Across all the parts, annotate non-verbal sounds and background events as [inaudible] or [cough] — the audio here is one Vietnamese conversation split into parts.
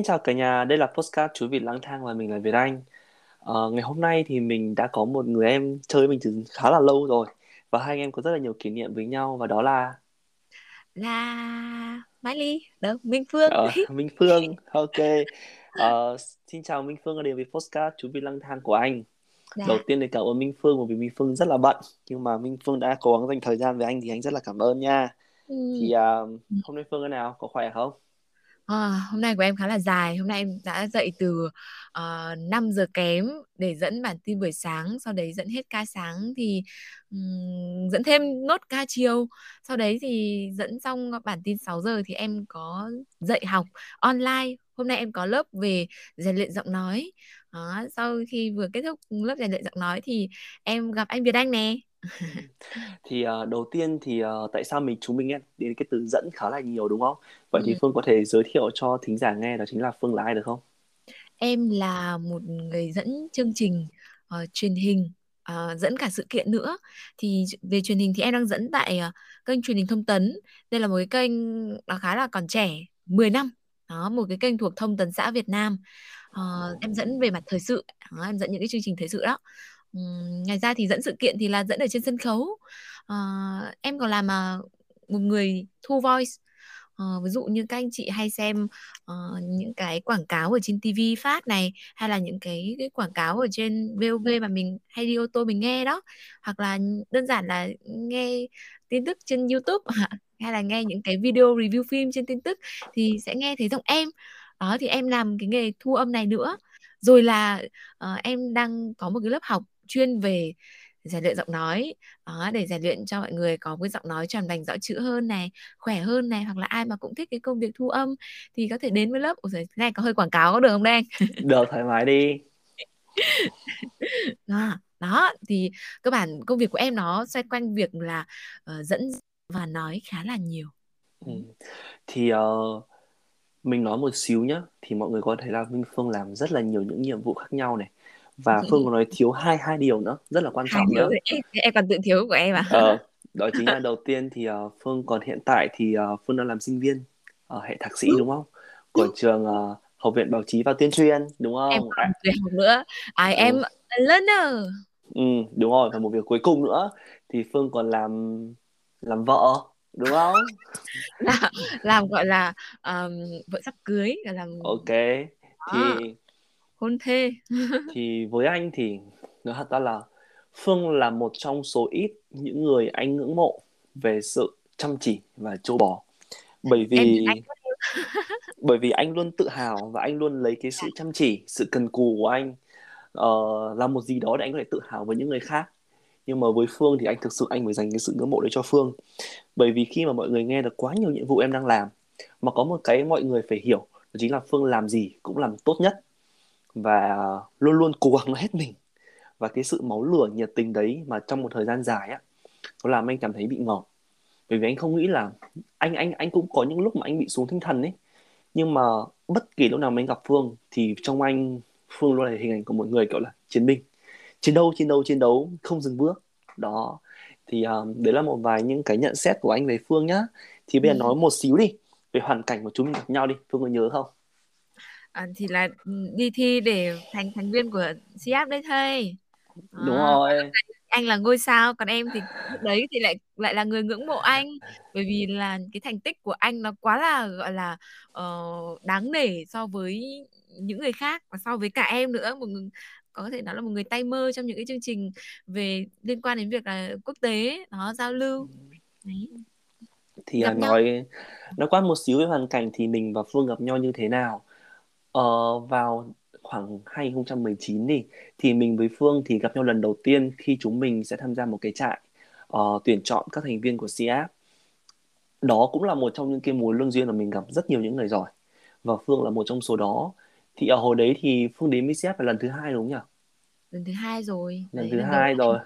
Xin chào cả nhà, đây là podcast Chú Vịt lang thang và mình là Việt Anh. Ờ, ngày hôm nay thì mình đã có một người em chơi mình từ khá là lâu rồi và hai anh em có rất là nhiều kỷ niệm với nhau và đó là là Mai Ly, đâu Minh Phương. Ờ, [laughs] Minh Phương. Ok. Ờ, xin chào Minh Phương đã đến với podcast Chú Vịt lang thang của anh. Dạ. Đầu tiên thì cảm ơn Minh Phương bởi vì Minh Phương rất là bận nhưng mà Minh Phương đã cố gắng dành thời gian với anh thì anh rất là cảm ơn nha. Ừ. Thì à, hôm nay Phương thế nào? Có khỏe không? À, hôm nay của em khá là dài. Hôm nay em đã dậy từ ờ, uh, 5 giờ kém để dẫn bản tin buổi sáng, sau đấy dẫn hết ca sáng thì um, dẫn thêm nốt ca chiều. Sau đấy thì dẫn xong bản tin 6 giờ thì em có dạy học online. Hôm nay em có lớp về rèn luyện giọng nói. Đó, sau khi vừa kết thúc lớp rèn luyện giọng nói thì em gặp anh Việt Anh nè. [laughs] thì uh, đầu tiên thì uh, tại sao mình chúng mình nghe đến cái từ dẫn khá là nhiều đúng không? Vậy thì Ừ. Phương có thể giới thiệu cho thính giả nghe đó chính là Phương là ai được không? Em là một người dẫn chương trình ờ, truyền hình ờ, dẫn cả sự kiện nữa. Thì về truyền hình thì em đang dẫn tại ờ, kênh truyền hình Thông tấn. Đây là một cái kênh nó khá là còn trẻ 10 năm. Đó một cái kênh thuộc Thông tấn xã Việt Nam. Ờ, em dẫn về mặt thời sự. Đó, em dẫn những cái chương trình thời sự đó Ừm, ngoài ra thì dẫn sự kiện thì là dẫn ở trên sân khấu. Uh, em còn làm uh, một người thu voice. Uh, ví dụ như các anh chị hay xem uh, những cái quảng cáo ở trên TV phát này hay là những cái, cái quảng cáo ở trên VOV mà mình hay đi ô tô mình nghe đó. Hoặc là đơn giản là nghe tin tức trên YouTube [laughs] hay là nghe những cái video review phim trên tin tức thì sẽ nghe thấy giọng em. Đó thì em làm cái nghề thu âm này nữa. Rồi là uh, em đang có một cái lớp học chuyên về rèn luyện giọng nói. Đó, để rèn luyện cho mọi người có cái giọng nói tròn vành rõ chữ hơn này khỏe hơn này hoặc là ai mà cũng thích cái công việc thu âm thì có thể đến với lớp. Giời, cái này có hơi quảng cáo có được không đây? Anh [laughs] Được thoải mái đi. đó, đó thì cơ bản công việc của em nó xoay quanh việc là ờ, dẫn và nói khá là nhiều. Ừ. Thì uh, mình nói một xíu nhé thì mọi người có thấy là Minh Phương làm rất là nhiều những nhiệm vụ khác nhau này và Phương có nói thiếu hai hai điều nữa rất là quan hai trọng nữa. em còn tự thiếu của em à Ờ, [laughs] đó chính là đầu tiên thì uh, Phương còn hiện tại thì uh, Phương đang làm sinh viên ở hệ thạc sĩ đúng không? Của trường uh, Học viện Báo chí và Tuyên truyền đúng em không? còn À, một việc học nữa I ừ. am a learner Ừ, đúng rồi và một việc cuối cùng nữa thì Phương còn làm làm vợ đúng không? [laughs] làm, làm gọi là um, vợ sắp cưới là làm Ok thì hôn thê. [laughs] Thì với anh thì nói thật ra là Phương là một trong số ít những người anh ngưỡng mộ về sự chăm chỉ và châu bò. Bởi vì [laughs] bởi vì anh luôn tự hào và anh luôn lấy cái sự chăm chỉ sự cần cù của anh ờ, là một gì đó để anh có thể tự hào với những người khác. Nhưng mà với Phương thì anh thực sự anh phải dành cái sự ngưỡng mộ đấy cho Phương. Bởi vì khi mà mọi người nghe được quá nhiều nhiệm vụ em đang làm mà có một cái mọi người phải hiểu đó chính là Phương làm gì cũng làm tốt nhất và luôn luôn cố gắng hết mình. Và cái sự máu lửa nhiệt tình đấy mà trong một thời gian dài á nó làm anh cảm thấy bị ngợp. Bởi vì anh không nghĩ là anh anh anh cũng có những lúc mà anh bị xuống tinh thần ấy. Nhưng mà bất kỳ lúc nào mà anh gặp Phương thì trong anh Phương luôn là hình ảnh của một người kiểu là chiến binh. Chiến đấu chiến đấu chiến đấu không dừng bước. Đó. Thì um, đấy là một vài những cái nhận xét của anh về Phương nhá. Thì bây giờ nói một xíu đi về hoàn cảnh của chúng mình gặp nhau đi. Phương có nhớ không à, thì là đi thi để thành thành viên của CF đấy thôi. Đúng à, rồi. anh là ngôi sao còn em thì đấy thì lại lại là người ngưỡng mộ anh. Bởi vì là cái thành tích của anh nó quá là gọi là uh, đáng nể so với những người khác và so với cả em nữa. Một người, có thể nói là một người tay mơ trong những cái chương trình về liên quan đến việc là quốc tế nó giao lưu. Đấy. Thì gặp uh, nhau. nói nói qua một xíu về hoàn cảnh thì mình và Phương gặp nhau như thế nào ờ, vào khoảng 2019 đi thì mình với Phương thì gặp nhau lần đầu tiên khi chúng mình sẽ tham gia một cái trại ờ, tuyển chọn các thành viên của CF đó cũng là một trong những cái mối lương duyên mà mình gặp rất nhiều những người giỏi. Và Phương là một trong số đó. Thì ở hồi đấy thì Phương đến với CF là lần thứ hai đúng không nhỉ? Lần thứ hai rồi. Lần đấy thứ lần hai rồi.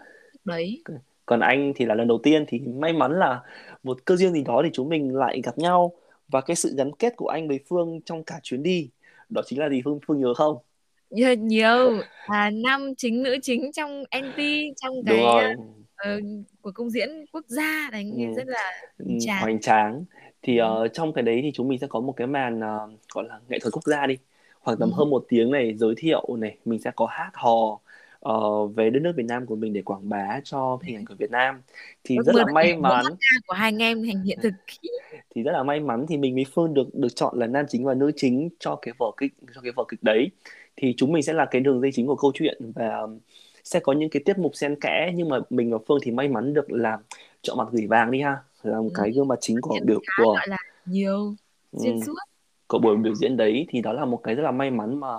đấy. Còn anh thì là lần đầu tiên thì may mắn là một cơ duyên gì đó thì chúng mình lại gặp nhau. Và cái sự gắn kết của anh với Phương trong cả chuyến đi đó chính là gì Phương Phương nhớ không nhiều, nhiều. À, nam chính nữ chính trong NT trong cái uh, của công diễn quốc gia đấy ừ. rất là Ừ, hoành tráng hoành tráng thì ừ. uh, trong cái đấy thì chúng mình sẽ có một cái màn uh, gọi là nghệ thuật quốc gia đi khoảng tầm Ừ. hơn một tiếng này giới thiệu này mình sẽ có hát hò uh, về đất nước Việt Nam của mình để quảng bá cho hình ảnh của Việt Nam. Thì rất là may mắn. Của hai anh em thành hiện thực. [laughs] Thì rất là may mắn thì mình với Phương được được chọn là nam chính và nữ chính cho cái vở kịch cho cái vở kịch đấy. Thì chúng mình sẽ là cái đường dây chính của câu chuyện và sẽ có những cái tiết mục xen kẽ. Nhưng mà mình và Phương thì may mắn được làm chọn mặt gửi vàng đi ha. Là một ừ. cái gương mặt chính của biểu của là nhiều xuyên ừ, của buổi biểu diễn đấy. Thì đó là một cái rất là may mắn mà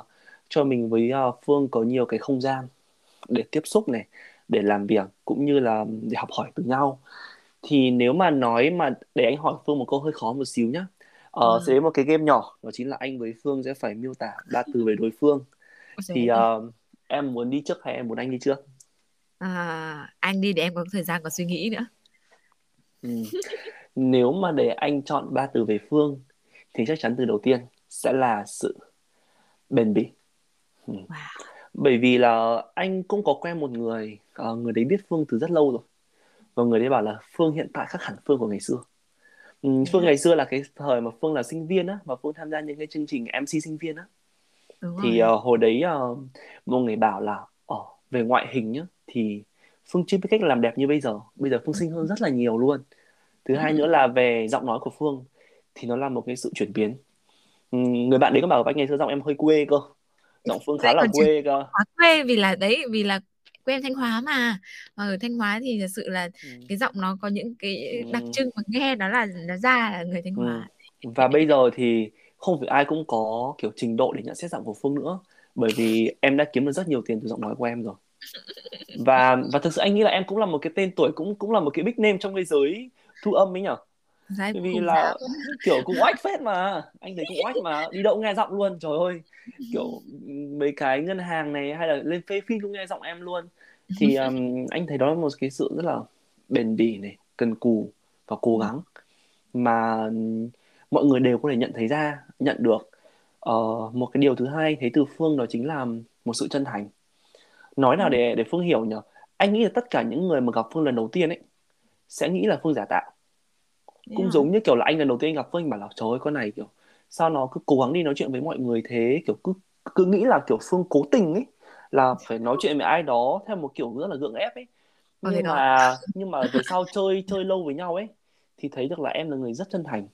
cho mình với uh, Phương có nhiều cái không gian để tiếp xúc này để làm việc cũng như là để học hỏi từ nhau. Thì nếu mà nói mà để anh hỏi Phương một câu hơi khó một xíu nhá. Ờ, sẽ Ờ, đến một cái game nhỏ đó chính là anh với Phương sẽ phải miêu tả ba từ về đối phương. Thì ờ, em muốn đi trước hay em muốn anh đi trước? À, anh đi để em có thời gian có suy nghĩ nữa. Ừ. nếu mà để anh chọn ba từ về Phương thì chắc chắn từ đầu tiên sẽ là sự bền bỉ. Ừ. wow. Bởi vì là anh cũng có quen một người ờ, người đấy biết Phương từ rất lâu rồi. Và người đấy bảo là Phương hiện tại khác hẳn Phương của ngày xưa. Ừ, Thế Phương ngày xưa là cái thời mà Phương là sinh viên á và Phương tham gia những cái chương trình MC sinh viên á. Đúng thì rồi. ờ, hồi đấy ờ, một người bảo là ờ, về ngoại hình nhá thì Phương chưa biết cách làm đẹp như bây giờ. Bây giờ Phương xinh hơn rất là nhiều luôn. Thứ hai nữa là về giọng nói của Phương thì nó là một cái sự chuyển biến. Ừ, người bạn đấy có bảo với anh ngày xưa giọng em hơi quê cơ giọng Phương khá là còn quê cơ quá quê vì là đấy vì là quê em Thanh Hóa mà mà ở Thanh Hóa thì thật sự là ừ. cái giọng nó có những cái đặc Ừ. trưng mà nghe đó là nó ra là người Thanh Ừ. Hóa Và bây giờ thì không phải ai cũng có kiểu trình độ để nhận xét giọng của Phương nữa bởi vì em đã kiếm được rất nhiều tiền từ giọng nói của em rồi và và thực sự anh nghĩ là em cũng là một cái tên tuổi cũng cũng là một cái big name trong cái giới thu âm ấy nhở cũng vì là kiểu cũng oách phết mà anh thấy cũng oách mà đi đâu nghe giọng luôn trời ơi. [laughs] Kiểu mấy cái ngân hàng này hay là lên phê phim cũng nghe giọng em luôn. [laughs] Thì um, anh thấy đó là một cái sự rất là bền bỉ này cần cù và cố gắng mà mọi người đều có thể nhận thấy ra nhận được. Ờ, một cái điều thứ hai thấy từ Phương đó chính là một sự chân thành. Nói nào để để Phương hiểu nhở anh nghĩ là tất cả những người mà gặp Phương lần đầu tiên ấy sẽ nghĩ là Phương giả tạo Cũng hả? giống như kiểu là anh lần đầu tiên anh gặp Phương anh bảo là trời ơi con này kiểu sao nó cứ cố gắng đi nói chuyện với mọi người thế? Kiểu cứ cứ nghĩ là kiểu Phương cố tình ấy là phải nói chuyện với ai đó theo một kiểu rất là gượng ép ấy. Ờ, nhưng đó. mà nhưng mà về sau chơi chơi lâu với nhau ấy thì thấy được là em là người rất chân thành.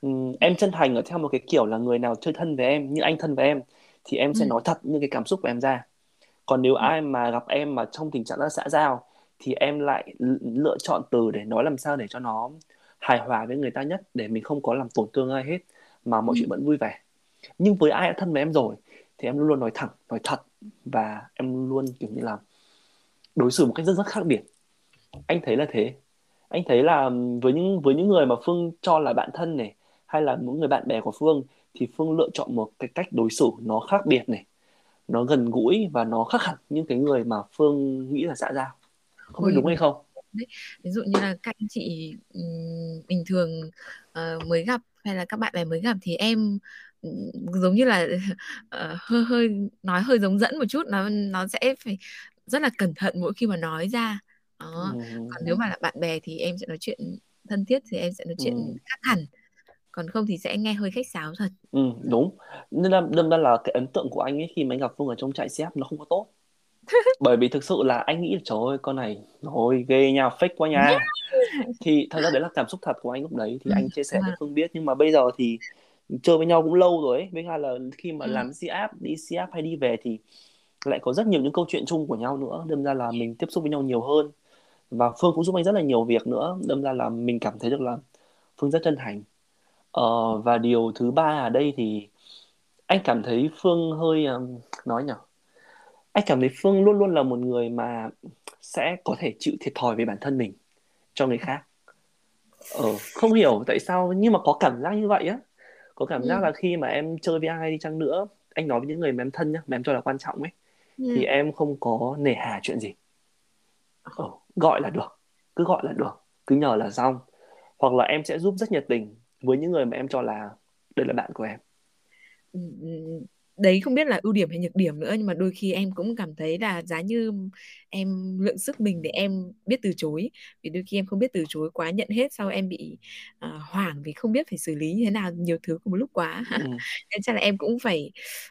Ừm, em chân thành ở theo một cái kiểu là người nào chơi thân với em như anh thân với em thì em sẽ ừ. nói thật những cái cảm xúc của em ra. Còn nếu ai mà gặp em mà trong tình trạng rất xã giao thì em lại lựa chọn từ để nói làm sao để cho nó hài hòa với người ta nhất để mình không có làm tổn thương ai hết mà mọi Ừ. chuyện vẫn vui vẻ. Nhưng với ai đã thân với em rồi thì em luôn luôn nói thẳng nói thật và em luôn kiểu như là đối xử một cách rất rất khác biệt. Anh thấy là thế. Anh thấy là với những với những người mà Phương cho là bạn thân này hay là những người bạn bè của Phương thì Phương lựa chọn một cái cách đối xử nó khác biệt này. Nó gần gũi và nó khác hẳn những cái người mà Phương nghĩ là xã giao. Không biết đúng hay không đấy. Ví dụ như là các anh chị bình thường ờ, mới gặp hay là các bạn bè mới gặp thì em giống như là [laughs] ờ, hơi hơi nói hơi giống dẫn một chút nó nó sẽ phải rất là cẩn thận mỗi khi mà nói ra. Đó. Còn nếu ừ, mà là bạn bè thì em sẽ nói chuyện thân thiết thì em sẽ nói chuyện ừ, khác hẳn. Còn không thì sẽ nghe hơi khách sáo thật. Ừ, đúng. Nên là đâm ra là cái ấn tượng của anh ấy khi mà anh gặp Phương ở trong trại xếp nó không có tốt bởi vì thực sự là anh nghĩ trời ơi con này rồi ghê nha fake quá nha. Thì thật ra đấy là cảm xúc thật của anh lúc đấy thì ừ. anh chia sẻ mà Phương biết nhưng mà bây giờ thì chơi với nhau cũng lâu rồi ấy. Với hai là khi mà ừ. làm C-app đi C-app hay đi về thì lại có rất nhiều những câu chuyện chung của nhau nữa. Đâm ra là mình tiếp xúc với nhau nhiều hơn và Phương cũng giúp anh rất là nhiều việc nữa. Đâm ra là mình cảm thấy được là Phương rất chân thành. Ờ, và điều thứ ba ở đây thì anh cảm thấy Phương hơi um, nói nhỉ anh cảm thấy Phương luôn luôn là một người mà sẽ có thể chịu thiệt thòi về bản thân mình cho người khác. Ờ, không hiểu tại sao nhưng mà có cảm giác như vậy á. Có cảm giác Ừ. là khi mà em chơi với ai đi chăng nữa anh nói với những người mà em thân nhá mà em cho là quan trọng ấy thì Ừ. em không có nề hà chuyện gì. Ờ, gọi là được cứ gọi là được cứ nhờ là xong. Hoặc là em sẽ giúp rất nhiệt tình với những người mà em cho là đây là bạn của em. Ừ, ừ, đấy không biết là ưu điểm hay nhược điểm nữa nhưng mà đôi khi em cũng cảm thấy là giá như em lượng sức mình để em biết từ chối. Vì đôi khi em không biết từ chối quá nhận hết sau em bị uh, hoảng vì không biết phải xử lý như thế nào nhiều thứ cùng một lúc quá. [laughs] Ừ. nên chắc là em cũng phải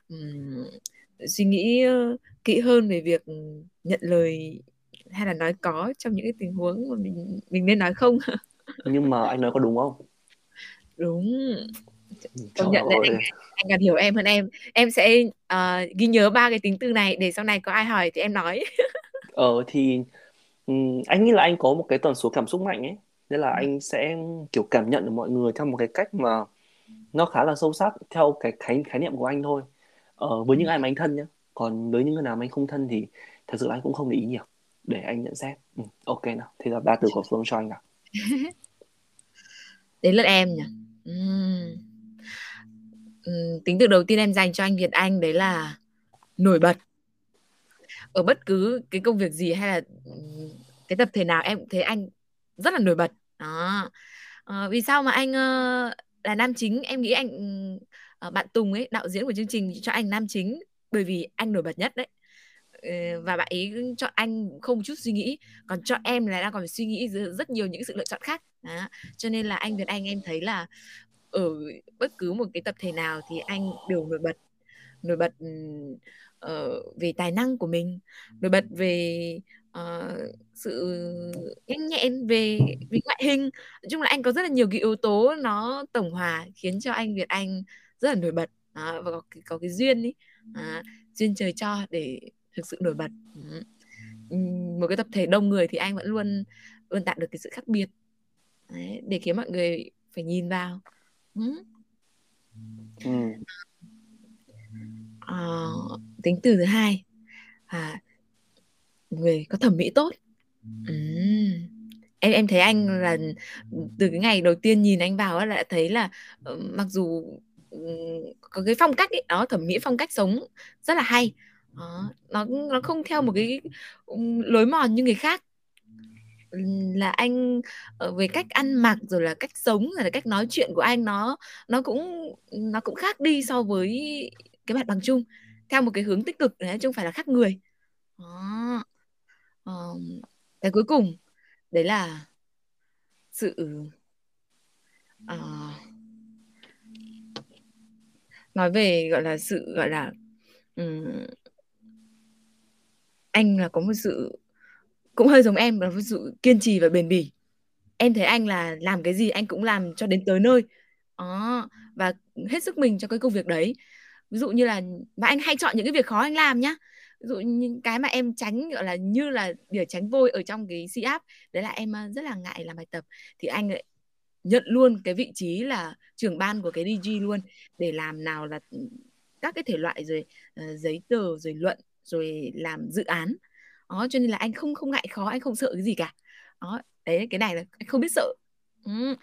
um, suy nghĩ kỹ hơn về việc nhận lời hay là nói có trong những cái tình huống mà mình mình nên nói không. [laughs] Nhưng mà anh nói có đúng không? Đúng công nhận đấy anh, anh càng hiểu em hơn em. Em sẽ uh, ghi nhớ ba cái tính từ này để sau này có ai hỏi thì em nói. Ờ thì um, anh nghĩ là anh có một cái tần số cảm xúc mạnh ấy. Nên là ừ. anh sẽ kiểu cảm nhận được mọi người theo một cái cách mà nó khá là sâu sắc theo cái khái khái niệm của anh thôi. Ờ, với những ừ. ai mà anh thân nhá. Còn với những người nào mà anh không thân thì thật sự là anh cũng không để ý nhiều. Để anh nhận xét. Ừ, ok nào. Thế là ba từ của phương cho anh nào. [laughs] Đến lượt em nhỉ. Uhm. Tính từ đầu tiên em dành cho anh Việt Anh đấy là nổi bật. Ở bất cứ cái công việc gì hay là cái tập thể nào em thấy anh rất là nổi bật. Đó. À, vì sao mà anh ờ, là nam chính? Em nghĩ anh ờ, bạn Tùng ấy đạo diễn của chương trình cho anh nam chính bởi vì anh nổi bật nhất đấy. Và bạn ấy chọn anh không chút suy nghĩ còn cho em là đang còn phải suy nghĩ rất nhiều những sự lựa chọn khác. Đó. cho nên là anh Việt Anh em thấy là ở bất cứ một cái tập thể nào thì anh đều nổi bật. Nổi bật uh, về tài năng của mình nổi bật về uh, sự nhanh nhẹn về về ngoại hình. Nói chung là anh có rất là nhiều cái yếu tố nó tổng hòa khiến cho anh Việt Anh rất là nổi bật. À, và có, có cái duyên ý. À, duyên trời cho để thực sự nổi bật. Một cái tập thể đông người thì anh vẫn luôn luôn tạo được cái sự khác biệt. Đấy, để khiến mọi người phải nhìn vào. Ừ. À, tính từ thứ hai à, người có thẩm mỹ tốt ừ. em em thấy anh là từ cái ngày đầu tiên nhìn anh vào là thấy là ờ, mặc dù ừ, có cái phong cách ấy, đó thẩm mỹ phong cách sống rất là hay đó, nó nó không theo một cái ừ, lối mòn như người khác là anh ở về cách ăn mặc rồi là cách sống rồi là cách nói chuyện của anh nó nó cũng nó cũng khác đi so với cái mặt bằng chung theo một cái hướng tích cực đấy chứ không phải là khác người đó. Um, cái cuối cùng đấy là sự uh, nói về gọi là sự gọi là um, anh là có một sự cũng hơi giống em là ví sự kiên trì và bền bỉ. Em thấy anh là làm cái gì anh cũng làm cho đến tới nơi. Đó và hết sức mình cho cái công việc đấy. Ví dụ như là mà anh hay chọn những cái việc khó anh làm nhá. Ví dụ những cái mà em tránh gọi là như là để tránh vôi ở trong cái si app đấy là em ờ, rất là ngại làm bài tập. Thì anh lại nhận luôn cái vị trí là trưởng ban của cái DG luôn để làm nào là các cái thể loại rồi uh, giấy tờ rồi luận rồi làm dự án đó cho nên là anh không không ngại khó anh không sợ cái gì cả đó đấy cái này là anh không biết sợ ừ.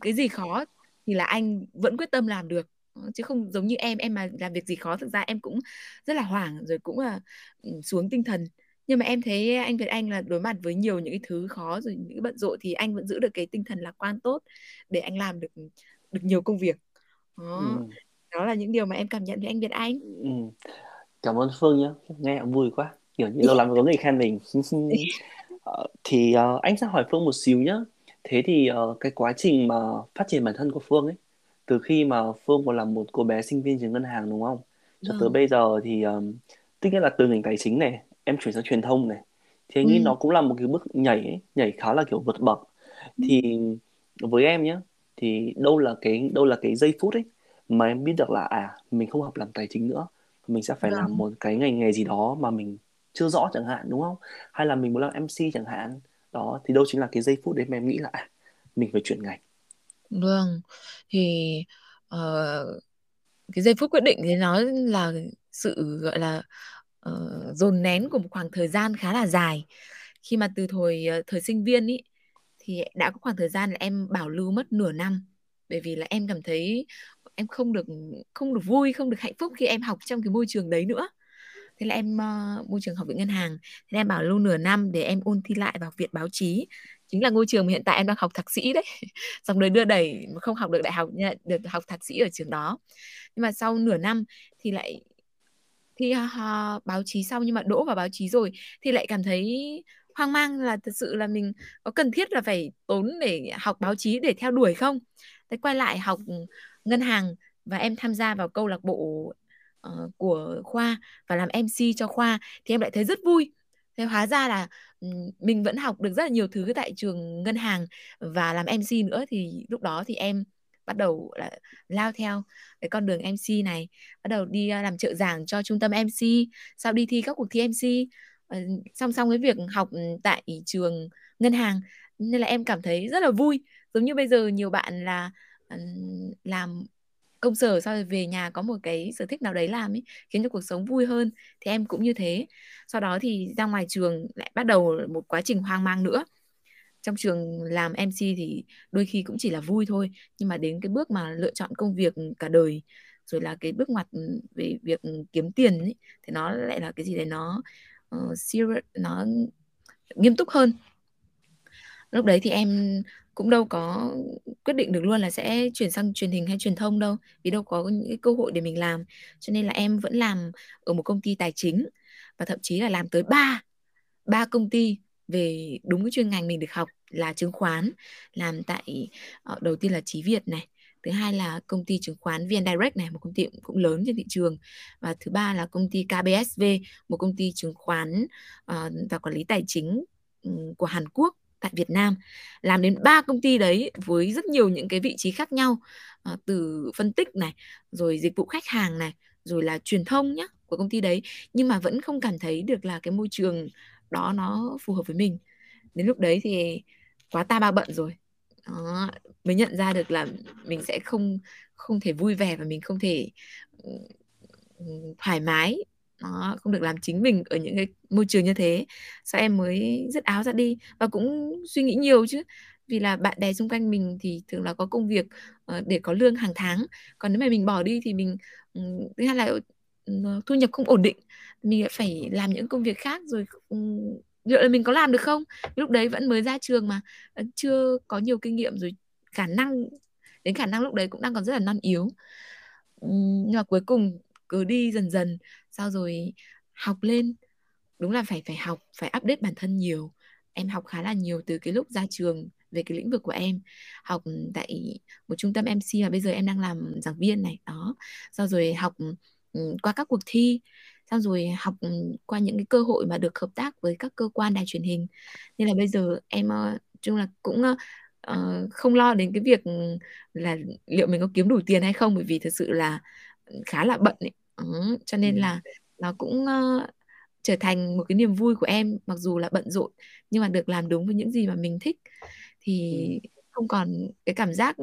cái gì khó thì là anh vẫn quyết tâm làm được chứ không giống như em em mà làm việc gì khó thực ra em cũng rất là hoảng rồi cũng là xuống tinh thần nhưng mà em thấy anh Việt Anh là đối mặt với nhiều những cái thứ khó rồi những cái bận rộn thì anh vẫn giữ được cái tinh thần lạc quan tốt để anh làm được được nhiều công việc đó, ừ. đó là những điều mà em cảm nhận về anh Việt Anh ừ. cảm ơn Phương nhé nghe vui quá kiểu như lâu lắm có người khen mình [laughs] ờ, thì uh, anh sẽ hỏi Phương một xíu nhé thế thì uh, cái quá trình mà phát triển bản thân của Phương ấy từ khi mà Phương còn là một cô bé sinh viên trường ngân hàng đúng không cho tới ừ. bây giờ thì um, tất nhiên là từ ngành tài chính này em chuyển sang truyền thông này thì anh nghĩ ừ. nó cũng là một cái bước nhảy ấy, nhảy khá là kiểu vượt bậc ừ. thì với em nhé thì đâu là cái đâu là cái giây phút ấy mà em biết được là à mình không học làm tài chính nữa mình sẽ phải vâng. làm một cái ngành nghề gì đó mà mình chưa rõ chẳng hạn đúng không hay là mình muốn làm MC chẳng hạn đó thì đâu chính là cái giây phút đấy mà em nghĩ là à, mình phải chuyển ngành Vâng, thì uh, cái giây phút quyết định thì nó là sự gọi là uh, dồn nén của một khoảng thời gian khá là dài. Khi mà từ thời uh, thời sinh viên ý thì đã có khoảng thời gian là em bảo lưu mất nửa năm bởi vì là em cảm thấy em không được không được vui, không được hạnh phúc khi em học trong cái môi trường đấy nữa. Thế là em uh, môi trường học viện ngân hàng, thế em bảo lưu nửa năm để em ôn thi lại vào viện báo chí. Chính là ngôi trường mà hiện tại em đang học thạc sĩ đấy. [laughs] Dòng đời đưa đẩy mà không học được đại học được học thạc sĩ ở trường đó. Nhưng mà sau nửa năm thì lại thi uh, báo chí xong nhưng mà đỗ vào báo chí rồi thì lại cảm thấy hoang mang là thật sự là mình có cần thiết là phải tốn để học báo chí để theo đuổi không? Thế quay lại học ngân hàng và em tham gia vào câu lạc bộ uh, của khoa và làm MC cho khoa thì em lại thấy rất vui. Thế hóa ra là mình vẫn học được rất là nhiều thứ tại trường ngân hàng và làm MC nữa thì lúc đó thì em bắt đầu là lao theo cái con đường MC này bắt đầu đi ờ, làm trợ giảng cho trung tâm MC sau đi thi các cuộc thi MC ờ, song song với việc học tại trường ngân hàng nên là em cảm thấy rất là vui. Giống như bây giờ nhiều bạn là làm công sở sau rồi về nhà có một cái sở thích nào đấy làm ấy khiến cho cuộc sống vui hơn thì em cũng như thế. Sau đó thì ra ngoài trường lại bắt đầu một quá trình hoang mang nữa. Trong trường làm MC thì đôi khi cũng chỉ là vui thôi nhưng mà đến cái bước mà lựa chọn công việc cả đời rồi là cái bước ngoặt về việc kiếm tiền ấy, thì nó lại là cái gì đấy nó uh, serious nó nghiêm túc hơn. Lúc đấy thì em cũng đâu có quyết định được luôn là sẽ chuyển sang truyền hình hay truyền thông đâu vì đâu có những cái cơ hội để mình làm. Cho nên là em vẫn làm ở một công ty tài chính và thậm chí là làm tới ba ba công ty về đúng cái chuyên ngành mình được học là chứng khoán làm tại ờ, đầu tiên là trí Việt này thứ hai là công ty chứng khoán VN Direct này một công ty cũng lớn trên thị trường và thứ ba là công ty KBSV một công ty chứng khoán uh, và quản lý tài chính ừ, của Hàn Quốc tại Việt Nam làm đến ba công ty đấy với rất nhiều những cái vị trí khác nhau à, từ phân tích này rồi dịch vụ khách hàng này rồi là truyền thông nhá của công ty đấy. Nhưng mà vẫn không cảm thấy được là cái môi trường đó nó phù hợp với mình. Đến lúc đấy thì quá ta ba bận rồi. Đó, mới nhận ra được là mình sẽ không không thể vui vẻ và mình không thể ừ, thoải mái đó, không được làm chính mình ở những cái môi trường như thế. Sao em mới dứt áo ra đi? Và cũng suy nghĩ nhiều chứ. Vì là bạn bè xung quanh mình thì thường là có công việc uh, để có lương hàng tháng. Còn nếu mà mình bỏ đi thì mình thứ hai là ờ, thu nhập không ổn định. Mình phải làm những công việc khác rồi liệu là mình có làm được không? Lúc đấy vẫn mới ra trường mà chưa có nhiều kinh nghiệm rồi khả năng đến khả năng lúc đấy cũng đang còn rất là non yếu. Nhưng mà cuối cùng cứ đi dần dần sau rồi học lên. Đúng là phải phải học phải update bản thân nhiều. Em học khá là nhiều từ cái lúc ra trường về cái lĩnh vực của em. Học tại một trung tâm MC mà bây giờ em đang làm giảng viên này đó. Sau rồi học ừ, qua các cuộc thi. Xong rồi học ừ, qua những cái cơ hội mà được hợp tác với các cơ quan đài truyền hình. Nên là bây giờ em ờ, chung là cũng uh, không lo đến cái việc là liệu mình có kiếm đủ tiền hay không bởi vì thật sự là khá là bận ấy. Ừ, cho nên là nó cũng uh, trở thành một cái niềm vui của em mặc dù là bận rộn nhưng mà được làm đúng với những gì mà mình thích. Thì không còn cái cảm giác